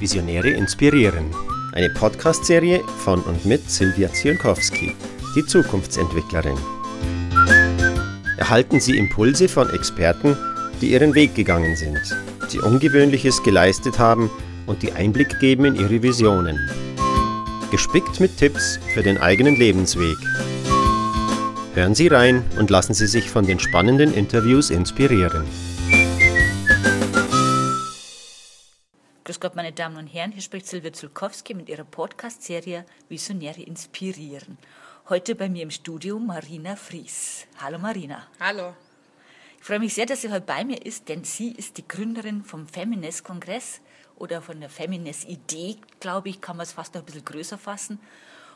Visionäre inspirieren. Eine Podcast-Serie von und mit Silvia Zienkowski, die Zukunftsentwicklerin. Erhalten Sie Impulse von Experten, die ihren Weg gegangen sind, die Ungewöhnliches geleistet haben und die Einblick geben in ihre Visionen. Gespickt mit Tipps für den eigenen Lebensweg. Hören Sie rein und lassen Sie sich von den spannenden Interviews inspirieren. Grüß Gott, meine Damen und Herren, hier spricht Silvia Zulkowski mit ihrer Podcast-Serie Visionäre inspirieren. Heute bei mir im Studio Marina Fries. Hallo Marina. Hallo. Ich freue mich sehr, dass sie heute bei mir ist, denn sie ist die Gründerin vom Feminist-Kongress oder von der Feminist-Idee, glaube ich, kann man es fast noch ein bisschen größer fassen.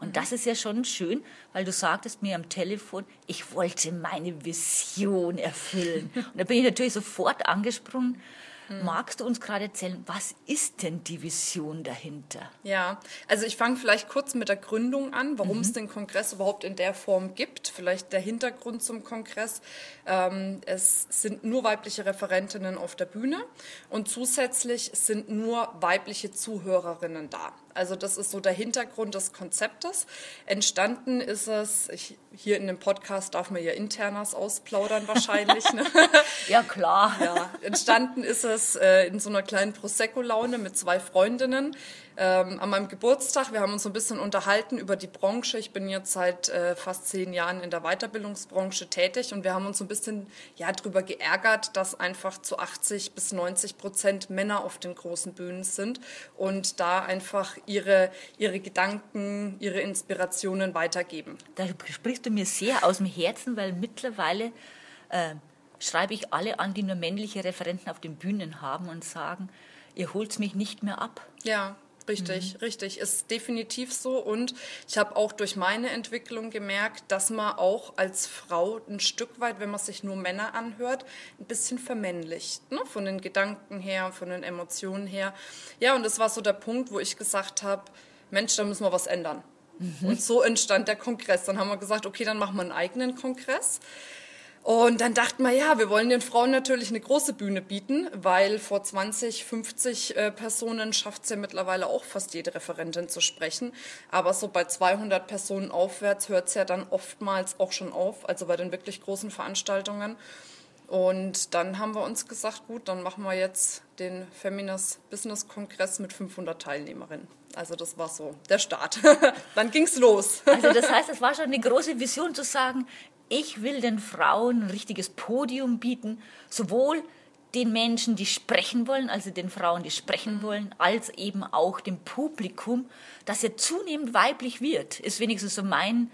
Und mhm. das ist ja schon schön, weil du sagtest mir am Telefon, ich wollte meine Vision erfüllen. Und da bin ich natürlich sofort angesprungen hm. Magst du uns gerade erzählen, was ist denn die Vision dahinter? Ja, also ich fange vielleicht kurz mit der Gründung an, warum mhm. es den Kongress überhaupt in der Form gibt. Vielleicht der Hintergrund zum Kongress. Ähm, es sind nur weibliche Referentinnen auf der Bühne und zusätzlich sind nur weibliche Zuhörerinnen da. Also das ist so der Hintergrund des Konzeptes. Entstanden ist es, ich, hier in dem Podcast darf man ja internas ausplaudern wahrscheinlich. Ne? ja, klar. Ja, entstanden ist es äh, in so einer kleinen Prosecco-Laune mit zwei Freundinnen ähm, an meinem Geburtstag. Wir haben uns so ein bisschen unterhalten über die Branche. Ich bin jetzt seit äh, fast zehn Jahren in der Weiterbildungsbranche tätig und wir haben uns so ein bisschen ja, darüber geärgert, dass einfach zu 80 bis 90 Prozent Männer auf den großen Bühnen sind und da einfach ihre, ihre Gedanken, ihre Inspirationen weitergeben. Da sprichst du mir sehr aus dem Herzen, weil mittlerweile äh, schreibe ich alle an, die nur männliche Referenten auf den Bühnen haben und sagen, ihr holt mich nicht mehr ab. Ja, Richtig, mhm. richtig, ist definitiv so. Und ich habe auch durch meine Entwicklung gemerkt, dass man auch als Frau ein Stück weit, wenn man sich nur Männer anhört, ein bisschen vermännlicht. Ne? Von den Gedanken her, von den Emotionen her. Ja, und das war so der Punkt, wo ich gesagt habe, Mensch, da müssen wir was ändern. Mhm. Und so entstand der Kongress. Dann haben wir gesagt, okay, dann machen wir einen eigenen Kongress. Und dann dachten wir, ja, wir wollen den Frauen natürlich eine große Bühne bieten, weil vor 20, 50 äh, Personen schafft es ja mittlerweile auch fast jede Referentin zu sprechen. Aber so bei 200 Personen aufwärts hört es ja dann oftmals auch schon auf, also bei den wirklich großen Veranstaltungen. Und dann haben wir uns gesagt, gut, dann machen wir jetzt den Feminist Business Kongress mit 500 Teilnehmerinnen. Also das war so der Start. dann ging es los. Also das heißt, es war schon eine große Vision zu sagen, ich will den Frauen ein richtiges Podium bieten, sowohl den Menschen, die sprechen wollen, also den Frauen, die sprechen mhm. wollen, als eben auch dem Publikum, dass er zunehmend weiblich wird. Ist wenigstens so mein,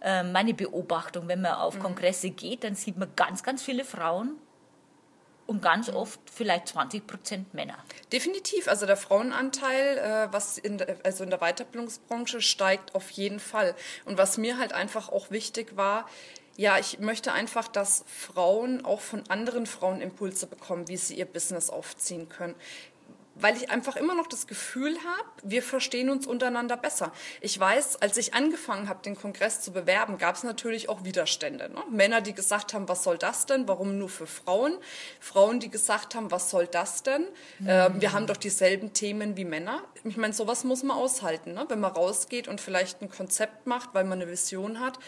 äh, meine Beobachtung. Wenn man auf mhm. Kongresse geht, dann sieht man ganz, ganz viele Frauen und ganz mhm. oft vielleicht 20 Prozent Männer. Definitiv. Also der Frauenanteil, äh, was in der, also in der Weiterbildungsbranche steigt auf jeden Fall. Und was mir halt einfach auch wichtig war, ja, ich möchte einfach, dass Frauen auch von anderen Frauen Impulse bekommen, wie sie ihr Business aufziehen können weil ich einfach immer noch das Gefühl habe, wir verstehen uns untereinander besser. Ich weiß, als ich angefangen habe, den Kongress zu bewerben, gab es natürlich auch Widerstände. Ne? Männer, die gesagt haben, was soll das denn? Warum nur für Frauen? Frauen, die gesagt haben, was soll das denn? Mhm. Ähm, wir haben doch dieselben Themen wie Männer. Ich meine, sowas muss man aushalten, ne? wenn man rausgeht und vielleicht ein Konzept macht, weil man eine Vision hat,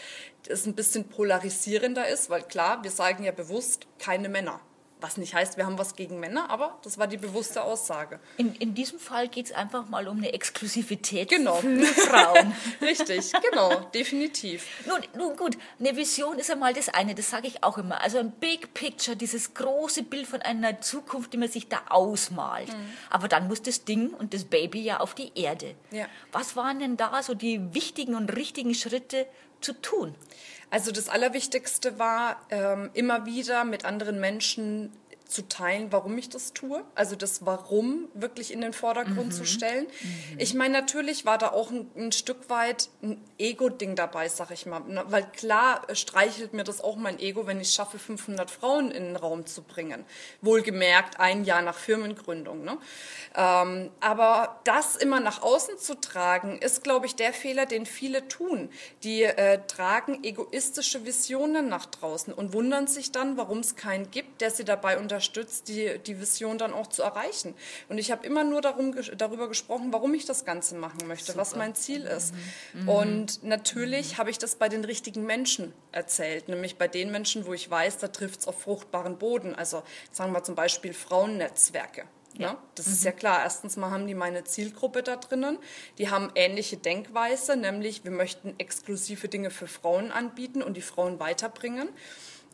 das ein bisschen polarisierender ist, weil klar, wir sagen ja bewusst keine Männer. Was nicht heißt, wir haben was gegen Männer, aber das war die bewusste Aussage. In, in diesem Fall geht es einfach mal um eine Exklusivität genau. für Frauen. Richtig, genau, definitiv. Nun, nun gut, eine Vision ist einmal das eine, das sage ich auch immer. Also ein Big Picture, dieses große Bild von einer Zukunft, die man sich da ausmalt. Mhm. Aber dann muss das Ding und das Baby ja auf die Erde. Ja. Was waren denn da so die wichtigen und richtigen Schritte zu tun? Also das Allerwichtigste war, ähm, immer wieder mit anderen Menschen zu teilen, warum ich das tue. Also das Warum wirklich in den Vordergrund mhm. zu stellen. Mhm. Ich meine, natürlich war da auch ein, ein Stück weit ein Ego-Ding dabei, sag ich mal. Weil klar streichelt mir das auch mein Ego, wenn ich schaffe, 500 Frauen in den Raum zu bringen. Wohlgemerkt ein Jahr nach Firmengründung. Ne? Ähm, aber das immer nach außen zu tragen, ist, glaube ich, der Fehler, den viele tun. Die äh, tragen egoistische Visionen nach draußen und wundern sich dann, warum es keinen gibt, der sie dabei unterstützt unterstützt, die, die Vision dann auch zu erreichen. Und ich habe immer nur darum, darüber gesprochen, warum ich das Ganze machen möchte, Super. was mein Ziel ist. Mhm. Und natürlich mhm. habe ich das bei den richtigen Menschen erzählt, nämlich bei den Menschen, wo ich weiß, da trifft es auf fruchtbaren Boden. Also sagen wir zum Beispiel Frauennetzwerke. Ja. Ne? Das mhm. ist ja klar. Erstens mal haben die meine Zielgruppe da drinnen. Die haben ähnliche Denkweise, nämlich wir möchten exklusive Dinge für Frauen anbieten und die Frauen weiterbringen.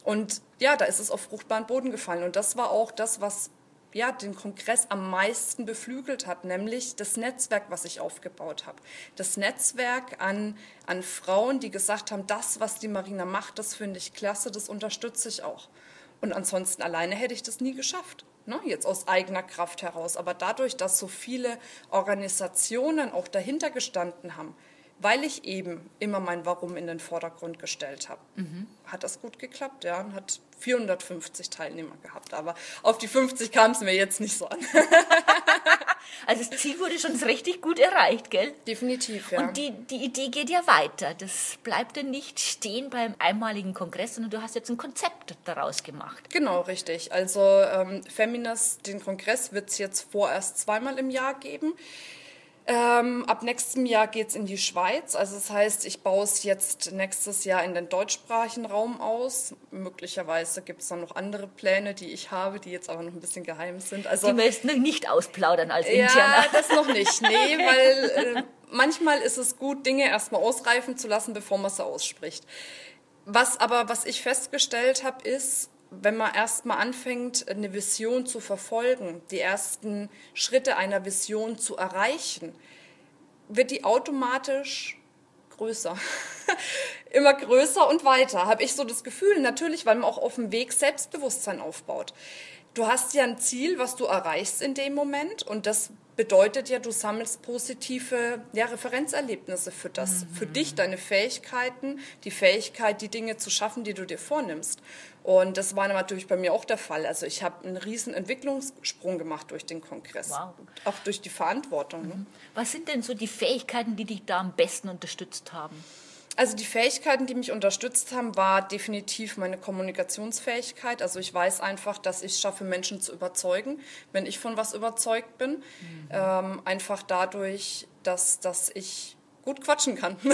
Und ja, da ist es auf fruchtbaren Boden gefallen. Und das war auch das, was ja, den Kongress am meisten beflügelt hat, nämlich das Netzwerk, was ich aufgebaut habe. Das Netzwerk an, an Frauen, die gesagt haben, das, was die Marina macht, das finde ich klasse, das unterstütze ich auch. Und ansonsten alleine hätte ich das nie geschafft ne, jetzt aus eigener Kraft heraus. Aber dadurch, dass so viele Organisationen auch dahinter gestanden haben, weil ich eben immer mein Warum in den Vordergrund gestellt habe, mhm. hat das gut geklappt. Ja, und hat 450 Teilnehmer gehabt. Aber auf die 50 kam es mir jetzt nicht so an. Also das Ziel wurde schon richtig gut erreicht, gell? Definitiv, ja. Und die, die Idee geht ja weiter. Das bleibt ja nicht stehen beim einmaligen Kongress, sondern du hast jetzt ein Konzept daraus gemacht. Genau, richtig. Also ähm, Feminas, den Kongress wird es jetzt vorerst zweimal im Jahr geben. Ähm, ab nächstem Jahr geht es in die Schweiz. Also das heißt, ich baue es jetzt nächstes Jahr in den deutschsprachigen Raum aus. Möglicherweise gibt es dann noch andere Pläne, die ich habe, die jetzt aber noch ein bisschen geheim sind. Also, die möchten nicht ausplaudern als interner. Ja, das noch nicht. Nee, weil äh, manchmal ist es gut, Dinge erstmal ausreifen zu lassen, bevor man sie ausspricht. Was aber, was ich festgestellt habe, ist, wenn man erstmal anfängt, eine Vision zu verfolgen, die ersten Schritte einer Vision zu erreichen, wird die automatisch größer. Immer größer und weiter, habe ich so das Gefühl. Natürlich, weil man auch auf dem Weg Selbstbewusstsein aufbaut. Du hast ja ein Ziel, was du erreichst in dem Moment und das bedeutet ja, du sammelst positive ja, Referenzerlebnisse für das, mhm. für dich, deine Fähigkeiten, die Fähigkeit, die Dinge zu schaffen, die du dir vornimmst. Und das war natürlich bei mir auch der Fall. Also ich habe einen riesen Entwicklungssprung gemacht durch den Kongress, wow. auch durch die Verantwortung. Ne? Mhm. Ne? Was sind denn so die Fähigkeiten, die dich da am besten unterstützt haben? Also die Fähigkeiten, die mich unterstützt haben, war definitiv meine Kommunikationsfähigkeit. Also ich weiß einfach, dass ich es schaffe, Menschen zu überzeugen, wenn ich von was überzeugt bin. Mhm. Ähm, einfach dadurch, dass, dass ich gut quatschen kann.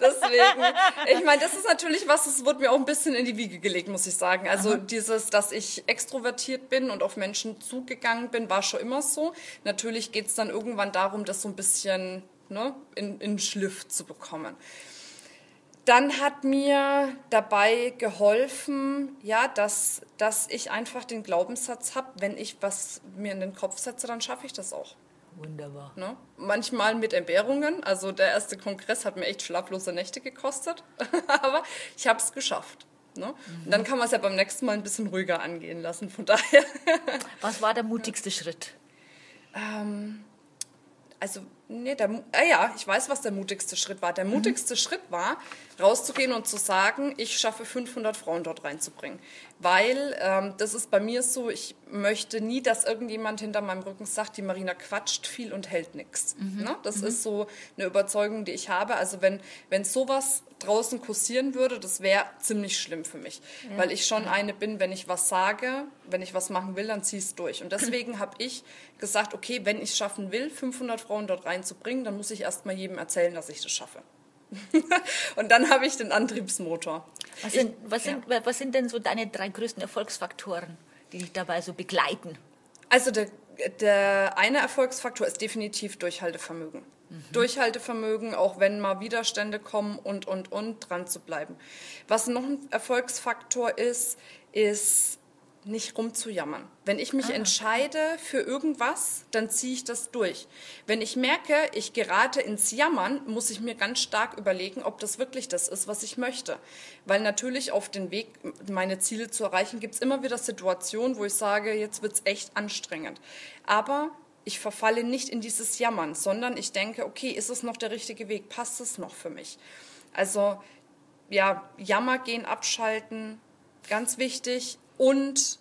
Deswegen, ich meine, das ist natürlich was, das wurde mir auch ein bisschen in die Wiege gelegt, muss ich sagen. Also Aha. dieses, dass ich extrovertiert bin und auf Menschen zugegangen bin, war schon immer so. Natürlich geht es dann irgendwann darum, das so ein bisschen ne, in, in Schliff zu bekommen. Dann hat mir dabei geholfen, ja, dass, dass ich einfach den Glaubenssatz habe, wenn ich was mir in den Kopf setze, dann schaffe ich das auch. Wunderbar. Ne? Manchmal mit Entbehrungen. Also der erste Kongress hat mir echt schlaflose Nächte gekostet, aber ich habe es geschafft. Ne? Mhm. dann kann man es ja beim nächsten Mal ein bisschen ruhiger angehen lassen. Von daher. Was war der mutigste Schritt? Ähm, also, nee, der, ah ja, ich weiß, was der mutigste Schritt war. Der mutigste mhm. Schritt war, rauszugehen und zu sagen, ich schaffe 500 Frauen dort reinzubringen. Weil ähm, das ist bei mir so, ich möchte nie, dass irgendjemand hinter meinem Rücken sagt, die Marina quatscht viel und hält nichts. Mhm. Ne? Das mhm. ist so eine Überzeugung, die ich habe. Also wenn, wenn sowas draußen kursieren würde, das wäre ziemlich schlimm für mich. Ja. Weil ich schon eine bin, wenn ich was sage, wenn ich was machen will, dann ziehe ich es durch. Und deswegen habe ich gesagt, okay, wenn ich es schaffen will, 500 Frauen dort reinzubringen, dann muss ich erst mal jedem erzählen, dass ich das schaffe. und dann habe ich den Antriebsmotor. Was sind, was, sind, ja. was sind denn so deine drei größten Erfolgsfaktoren, die dich dabei so begleiten? Also der, der eine Erfolgsfaktor ist definitiv Durchhaltevermögen. Mhm. Durchhaltevermögen, auch wenn mal Widerstände kommen und, und, und, dran zu bleiben. Was noch ein Erfolgsfaktor ist, ist nicht rumzujammern. Wenn ich mich ah. entscheide für irgendwas, dann ziehe ich das durch. Wenn ich merke, ich gerate ins Jammern, muss ich mir ganz stark überlegen, ob das wirklich das ist, was ich möchte. Weil natürlich auf den Weg, meine Ziele zu erreichen, gibt es immer wieder Situationen, wo ich sage, jetzt wird es echt anstrengend. Aber ich verfalle nicht in dieses Jammern, sondern ich denke, okay, ist es noch der richtige Weg? Passt es noch für mich? Also ja, Jammer gehen, abschalten, ganz wichtig und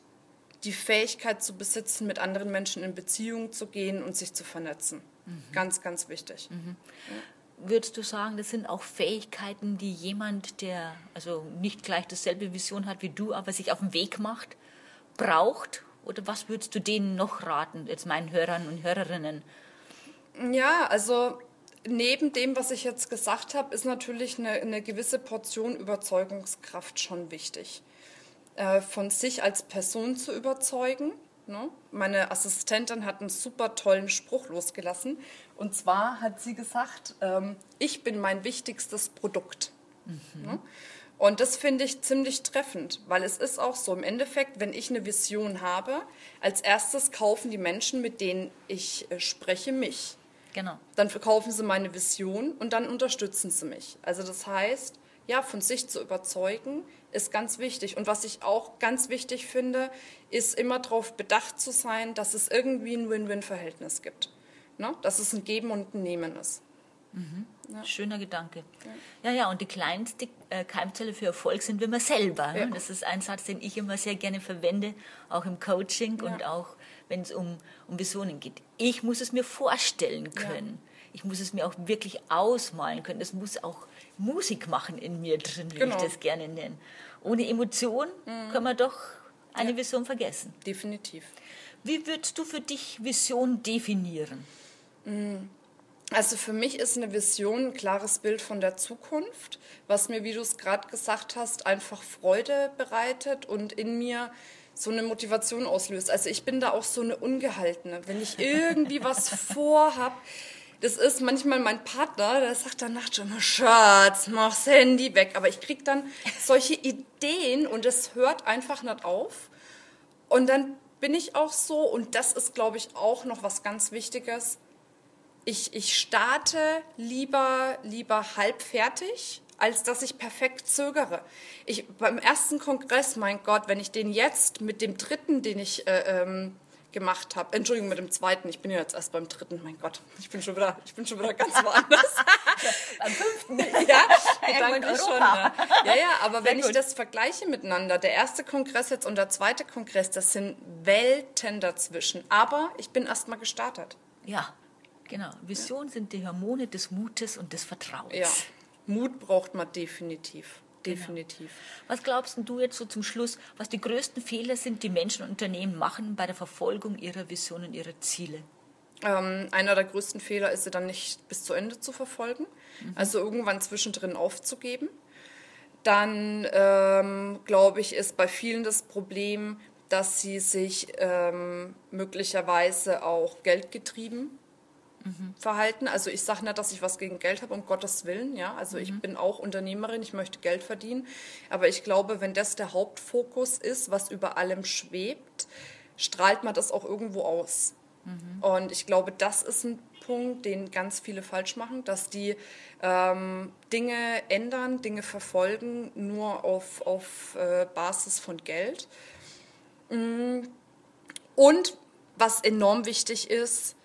die Fähigkeit zu besitzen, mit anderen Menschen in Beziehung zu gehen und sich zu vernetzen. Mhm. Ganz, ganz wichtig. Mhm. Ja. Würdest du sagen, das sind auch Fähigkeiten, die jemand, der also nicht gleich dasselbe Vision hat wie du, aber sich auf den Weg macht, braucht? Oder was würdest du denen noch raten, jetzt meinen Hörern und Hörerinnen? Ja, also neben dem, was ich jetzt gesagt habe, ist natürlich eine, eine gewisse Portion Überzeugungskraft schon wichtig. Äh, von sich als Person zu überzeugen. Ne? Meine Assistentin hat einen super tollen Spruch losgelassen. Und zwar hat sie gesagt, ähm, ich bin mein wichtigstes Produkt. Mhm. Ne? Und das finde ich ziemlich treffend, weil es ist auch so, im Endeffekt, wenn ich eine Vision habe, als erstes kaufen die Menschen, mit denen ich äh, spreche, mich. Genau. Dann verkaufen sie meine Vision und dann unterstützen sie mich. Also das heißt, ja, von sich zu überzeugen, ist ganz wichtig. Und was ich auch ganz wichtig finde, ist immer darauf bedacht zu sein, dass es irgendwie ein Win-Win-Verhältnis gibt. Ne? Dass es ein Geben und ein Nehmen ist. Mhm. Ja. Schöner Gedanke. Ja. ja, ja, und die kleinste äh, Keimzelle für Erfolg sind wir selber. Ne? Ja. Das ist ein Satz, den ich immer sehr gerne verwende, auch im Coaching und auch wenn es um, um Visionen geht. Ich muss es mir vorstellen können. Ich muss es mir auch wirklich ausmalen können. Das muss auch Musik machen in mir drin, wie genau. ich das gerne nenne. Ohne Emotion mhm. können wir doch eine Vision vergessen. Definitiv. Wie würdest du für dich Vision definieren? Mhm. Also für mich ist eine Vision ein klares Bild von der Zukunft, was mir, wie du es gerade gesagt hast, einfach Freude bereitet und in mir so eine Motivation auslöst. Also ich bin da auch so eine Ungehaltene. Wenn ich irgendwie was vorhab, das ist manchmal mein Partner, der sagt dann nachts immer, Schatz, mach's Handy weg. Aber ich kriege dann solche Ideen und es hört einfach nicht auf. Und dann bin ich auch so, und das ist, glaube ich, auch noch was ganz Wichtiges, ich, ich starte lieber, lieber halb fertig, als dass ich perfekt zögere. Ich, beim ersten Kongress, mein Gott, wenn ich den jetzt mit dem dritten, den ich äh, ähm, gemacht habe, Entschuldigung, mit dem zweiten, ich bin ja jetzt erst beim dritten, mein Gott, ich bin schon wieder, ich bin schon wieder ganz woanders. beim fünften. Ja, gedanklich schon. Ja. ja, ja, aber Sehr wenn gut. ich das vergleiche miteinander, der erste Kongress jetzt und der zweite Kongress, das sind Welten dazwischen. Aber ich bin erst mal gestartet. Ja, Genau, Visionen ja. sind die Hormone des Mutes und des Vertrauens. Ja, Mut braucht man definitiv. Genau. Definitiv. Genau. Was glaubst du jetzt so zum Schluss, was die größten Fehler sind, die Menschen und Unternehmen machen bei der Verfolgung ihrer Visionen, ihrer Ziele? Ähm, einer der größten Fehler ist sie dann nicht bis zu Ende zu verfolgen, mhm. also irgendwann zwischendrin aufzugeben. Dann ähm, glaube ich, ist bei vielen das Problem, dass sie sich ähm, möglicherweise auch geldgetrieben mhm. verhalten. Also ich sage nicht, dass ich was gegen Geld habe, um Gottes Willen. Ja? Also mhm. ich bin auch Unternehmerin, ich möchte Geld verdienen. Aber ich glaube, wenn das der Hauptfokus ist, was über allem schwebt, strahlt man das auch irgendwo aus. Mhm. Und ich glaube, das ist ein Punkt, den ganz viele falsch machen, dass die ähm, Dinge ändern, Dinge verfolgen, nur auf, auf äh, Basis von Geld. Mm. Und was enorm wichtig ist,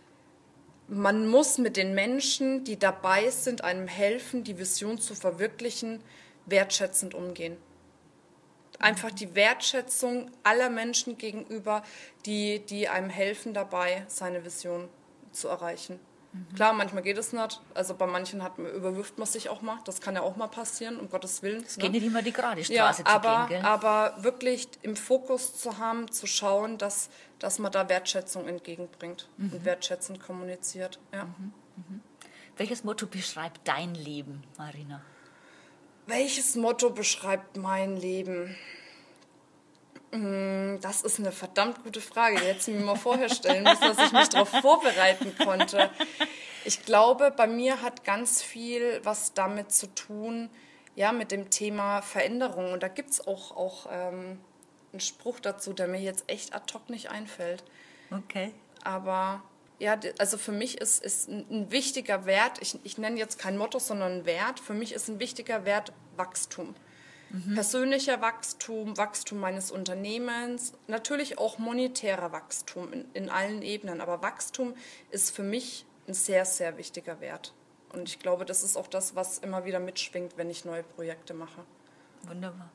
man muss mit den Menschen, die dabei sind, einem helfen, die Vision zu verwirklichen, wertschätzend umgehen. Einfach die Wertschätzung aller Menschen gegenüber, die, die einem helfen dabei, seine Vision zu erreichen. Mhm. Klar, manchmal geht es nicht. Also bei manchen hat, überwirft man sich auch mal. Das kann ja auch mal passieren, um Gottes Willen. Es geht ne? nicht immer die gerade Straße ja, aber, zu gehen. Gell? Aber wirklich im Fokus zu haben, zu schauen, dass, dass man da Wertschätzung entgegenbringt mhm. und wertschätzend kommuniziert. Ja. Mhm. Mhm. Welches Motto beschreibt dein Leben, Marina? Welches Motto beschreibt mein Leben? Mm, das ist eine verdammt gute Frage. Die hätte ich mir mal vorher stellen müssen, dass ich mich darauf vorbereiten konnte. Ich glaube, bei mir hat ganz viel was damit zu tun, ja, mit dem Thema Veränderung. Und da gibt es auch, auch ähm, einen Spruch dazu, der mir jetzt echt ad hoc nicht einfällt. Okay. Aber ja, also für mich ist, ist ein wichtiger Wert, ich, ich nenne jetzt kein Motto, sondern ein Wert, für mich ist ein wichtiger Wert Wachstum. Mhm. Persönlicher Wachstum, Wachstum meines Unternehmens, natürlich auch monetärer Wachstum in, in allen Ebenen. Aber Wachstum ist für mich ein sehr, sehr wichtiger Wert. Und ich glaube, das ist auch das, was immer wieder mitschwingt, wenn ich neue Projekte mache. Wunderbar.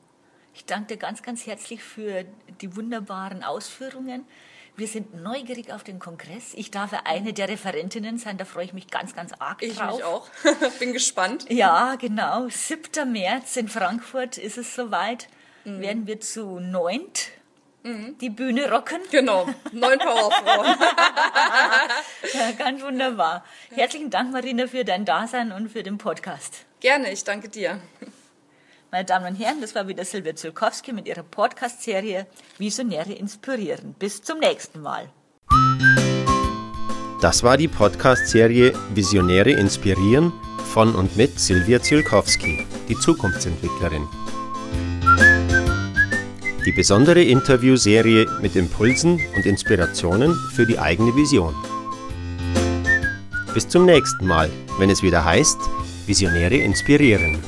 Ich danke dir ganz, ganz herzlich für die wunderbaren Ausführungen. Wir sind neugierig auf den Kongress. Ich darf eine der Referentinnen sein, da freue ich mich ganz, ganz arg ich drauf. Ich mich auch. Bin gespannt. Ja, genau. 7. März in Frankfurt ist es soweit. Mhm. Werden wir zu neunt die Bühne rocken. Genau, neun Powerfrauen. Ja, ganz wunderbar. Herzlichen Dank, Marina, für dein Dasein und für den Podcast. Gerne, ich danke dir. Meine Damen und Herren, das war wieder Silvia Zulkowski mit ihrer Podcast-Serie Visionäre inspirieren. Bis zum nächsten Mal. Das war die Podcast-Serie Visionäre inspirieren von und mit Silvia Zielkowski, die Zukunftsentwicklerin. Die besondere Interviewserie mit Impulsen und Inspirationen für die eigene Vision. Bis zum nächsten Mal, wenn es wieder heißt, Visionäre inspirieren.